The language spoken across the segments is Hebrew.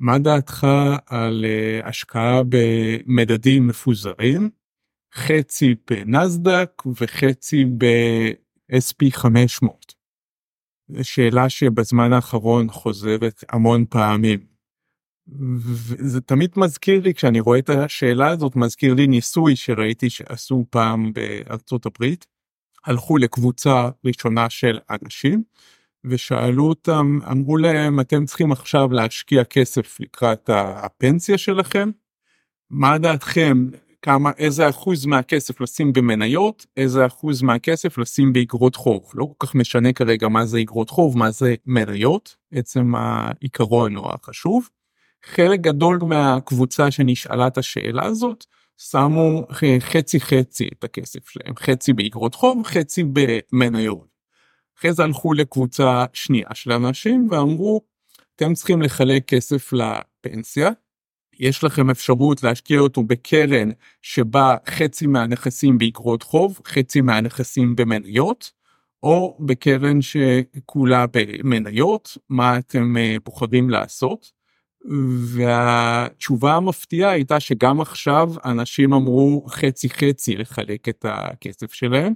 מה דעתך על uh, השקעה במדדים מפוזרים, חצי בנסדק וחצי ב-SP 500? זו שאלה שבזמן האחרון חוזרת המון פעמים. וזה תמיד מזכיר לי כשאני רואה את השאלה הזאת מזכיר לי ניסוי שראיתי שעשו פעם בארצות הברית. הלכו לקבוצה ראשונה של אנשים ושאלו אותם אמרו להם אתם צריכים עכשיו להשקיע כסף לקראת הפנסיה שלכם. מה דעתכם כמה איזה אחוז מהכסף לשים במניות איזה אחוז מהכסף לשים באגרות חוב לא כל כך משנה כרגע מה זה אגרות חוב מה זה מניות עצם העיקרון או החשוב. חלק גדול מהקבוצה שנשאלה את השאלה הזאת שמו חצי חצי את הכסף שלהם חצי באגרות חוב חצי במניות. אחרי זה הלכו לקבוצה שנייה של אנשים ואמרו אתם צריכים לחלק כסף לפנסיה יש לכם אפשרות להשקיע אותו בקרן שבה חצי מהנכסים באגרות חוב חצי מהנכסים במניות או בקרן שכולה במניות מה אתם אה, בוחרים לעשות. והתשובה המפתיעה הייתה שגם עכשיו אנשים אמרו חצי חצי לחלק את הכסף שלהם.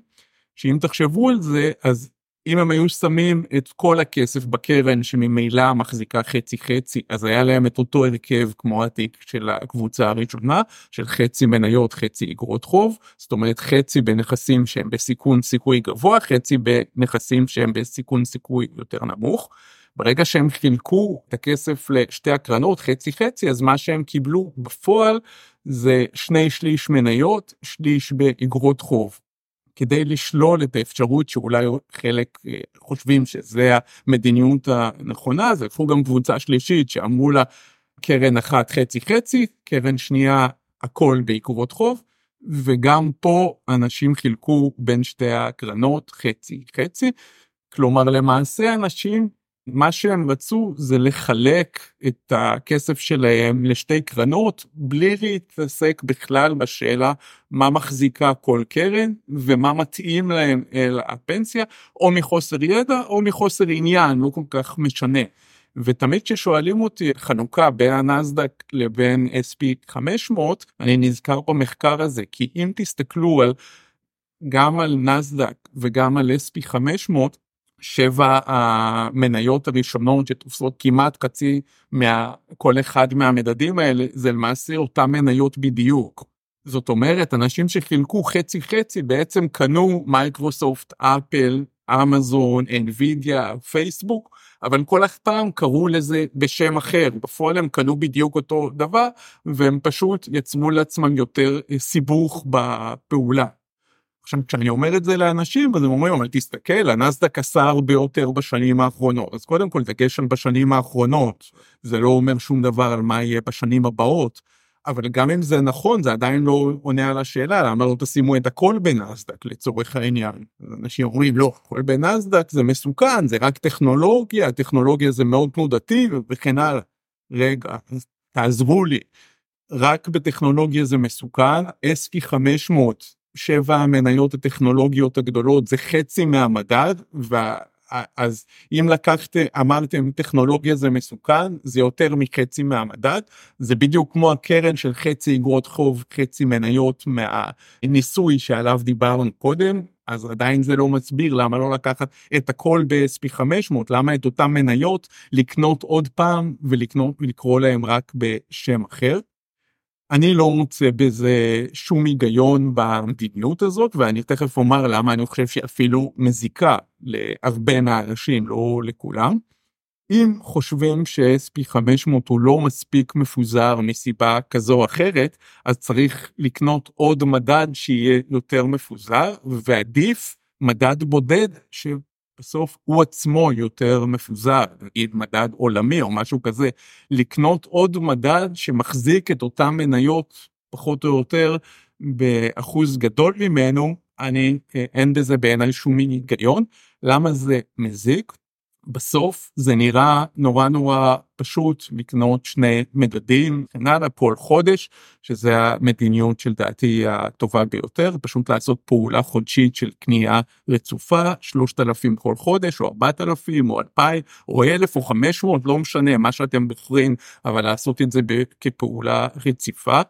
שאם תחשבו על זה אז אם הם היו שמים את כל הכסף בקרן שממילא מחזיקה חצי חצי אז היה להם את אותו הרכב כמו התיק של הקבוצה הראשונה של חצי מניות חצי אגרות חוב זאת אומרת חצי בנכסים שהם בסיכון סיכוי גבוה חצי בנכסים שהם בסיכון סיכוי יותר נמוך. ברגע שהם חילקו את הכסף לשתי הקרנות חצי חצי אז מה שהם קיבלו בפועל זה שני שליש מניות שליש באגרות חוב. כדי לשלול את האפשרות שאולי חלק אה, חושבים שזה המדיניות הנכונה אז לקחו גם קבוצה שלישית שאמרו לה קרן אחת חצי חצי קרן שנייה הכל בעקבות חוב וגם פה אנשים חילקו בין שתי הקרנות חצי חצי. כלומר למעשה אנשים מה שהם רצו זה לחלק את הכסף שלהם לשתי קרנות בלי להתעסק בכלל בשאלה מה מחזיקה כל קרן ומה מתאים להם אל הפנסיה או מחוסר ידע או מחוסר עניין לא כל כך משנה. ותמיד כששואלים אותי חנוכה בין הנסדק לבין sp 500 אני נזכר במחקר הזה כי אם תסתכלו על גם על נסדק וגם על sp 500 שבע המניות הראשונות שתופסות כמעט חצי מכל אחד מהמדדים האלה זה למעשה אותם מניות בדיוק. זאת אומרת אנשים שחילקו חצי חצי בעצם קנו מייקרוסופט אפל אמזון אנווידיה פייסבוק אבל כל אף פעם קראו לזה בשם אחר בפועל הם קנו בדיוק אותו דבר והם פשוט יצרו לעצמם יותר סיבוך בפעולה. עכשיו כשאני אומר את זה לאנשים אז הם אומרים אבל תסתכל הנסדק עשה הרבה יותר בשנים האחרונות אז קודם כל דגש על בשנים האחרונות זה לא אומר שום דבר על מה יהיה בשנים הבאות. אבל גם אם זה נכון זה עדיין לא עונה על השאלה למה לא תשימו את הכל בנסדק לצורך העניין. אנשים אומרים לא הכל בנסדק זה מסוכן זה רק טכנולוגיה טכנולוגיה זה מאוד תנודתי וכן הלאה. רגע תעזרו לי. רק בטכנולוגיה זה מסוכן אסקי 500 שבע המניות הטכנולוגיות הגדולות זה חצי מהמדד ואז אם לקחתם אמרתם טכנולוגיה זה מסוכן זה יותר מחצי מהמדד זה בדיוק כמו הקרן של חצי אגרות חוב חצי מניות מהניסוי שעליו דיברנו קודם אז עדיין זה לא מסביר למה לא לקחת את הכל ב-SP 500 למה את אותם מניות לקנות עוד פעם ולקנות ולקרוא להם רק בשם אחר. אני לא מוצא בזה שום היגיון במדיניות הזאת ואני תכף אומר למה אני חושב שאפילו מזיקה להרבה מהאנשים לא לכולם. אם חושבים ש-SP 500 הוא לא מספיק מפוזר מסיבה כזו או אחרת אז צריך לקנות עוד מדד שיהיה יותר מפוזר ועדיף מדד בודד ש... בסוף הוא עצמו יותר מפוזר, נגיד מדד עולמי או משהו כזה, לקנות עוד מדד שמחזיק את אותן מניות פחות או יותר באחוז גדול ממנו, אני, אין בזה בעיניי שום היגיון. למה זה מזיק? בסוף זה נראה נורא נורא פשוט לקנות שני מדדים וכן הלאה כל חודש שזה המדיניות של דעתי הטובה ביותר פשוט לעשות פעולה חודשית של קנייה רצופה 3,000 כל חודש או 4,000 או 2,000 או 1,000 או 500 לא משנה מה שאתם בוחרים אבל לעשות את זה כפעולה רציפה.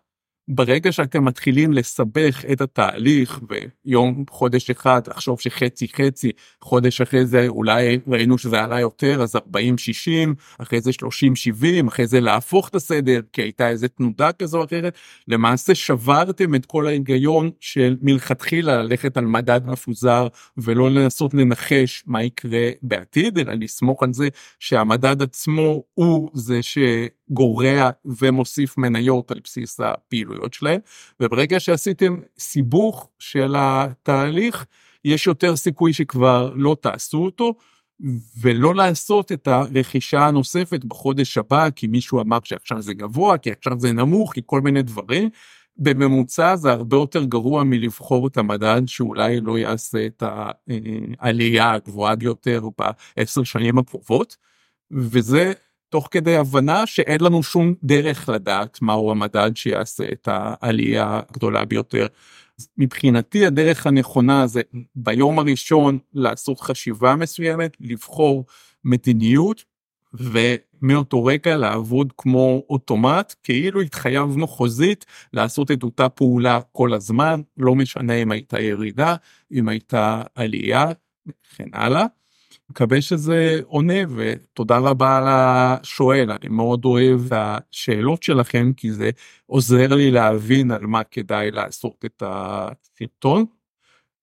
ברגע שאתם מתחילים לסבך את התהליך ויום חודש אחד לחשוב שחצי חצי חודש אחרי זה אולי ראינו שזה עלה יותר אז 40 60 אחרי זה 30 70 אחרי זה להפוך את הסדר כי הייתה איזה תנודה כזו או אחרת. למעשה שברתם את כל ההיגיון של מלכתחילה ללכת על מדד מפוזר ולא לנסות לנחש מה יקרה בעתיד אלא לסמוך על זה שהמדד עצמו הוא זה ש... גורע ומוסיף מניות על בסיס הפעילויות שלהם וברגע שעשיתם סיבוך של התהליך יש יותר סיכוי שכבר לא תעשו אותו ולא לעשות את הרכישה הנוספת בחודש הבא כי מישהו אמר שעכשיו זה גבוה כי עכשיו זה נמוך כי כל מיני דברים. בממוצע זה הרבה יותר גרוע מלבחור את המדד שאולי לא יעשה את העלייה הגבוהה ביותר בעשר שנים הקרובות וזה תוך כדי הבנה שאין לנו שום דרך לדעת מהו המדד שיעשה את העלייה הגדולה ביותר. מבחינתי הדרך הנכונה זה ביום הראשון לעשות חשיבה מסוימת, לבחור מדיניות ומאותו רגע לעבוד כמו אוטומט כאילו התחייבנו חוזית לעשות את אותה פעולה כל הזמן לא משנה אם הייתה ירידה אם הייתה עלייה וכן הלאה. מקווה שזה עונה ותודה רבה לשואל אני מאוד אוהב את השאלות שלכם כי זה עוזר לי להבין על מה כדאי לעשות את הסרטון.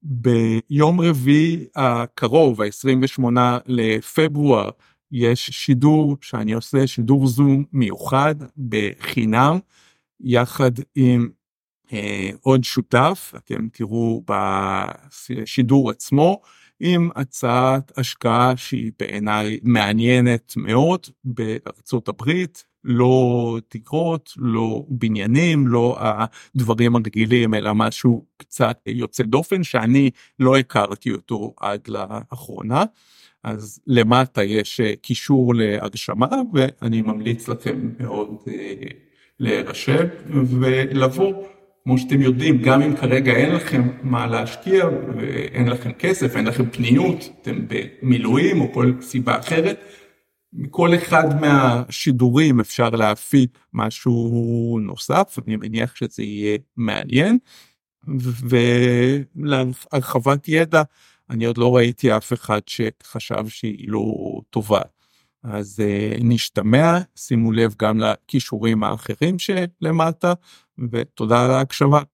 ביום רביעי הקרוב ה-28 לפברואר יש שידור שאני עושה שידור זום מיוחד בחינם יחד עם אה, עוד שותף אתם תראו בשידור עצמו. עם הצעת השקעה שהיא בעיניי מעניינת מאוד בארצות הברית, לא תקרות, לא בניינים, לא הדברים הרגילים, אלא משהו קצת יוצא דופן שאני לא הכרתי אותו עד לאחרונה. אז למטה יש קישור להרשמה ואני ממליץ לכם מאוד אה, להירשם ולבוא. כמו שאתם יודעים, גם אם כרגע אין לכם מה להשקיע ואין לכם כסף, אין לכם פניות, אתם במילואים או כל סיבה אחרת, מכל אחד מהשידורים אפשר להפיק משהו נוסף, אני מניח שזה יהיה מעניין. ולהרחבת ידע, אני עוד לא ראיתי אף אחד שחשב שהיא לא טובה. אז uh, נשתמע, שימו לב גם לכישורים האחרים שלמטה, ותודה על ההקשבה.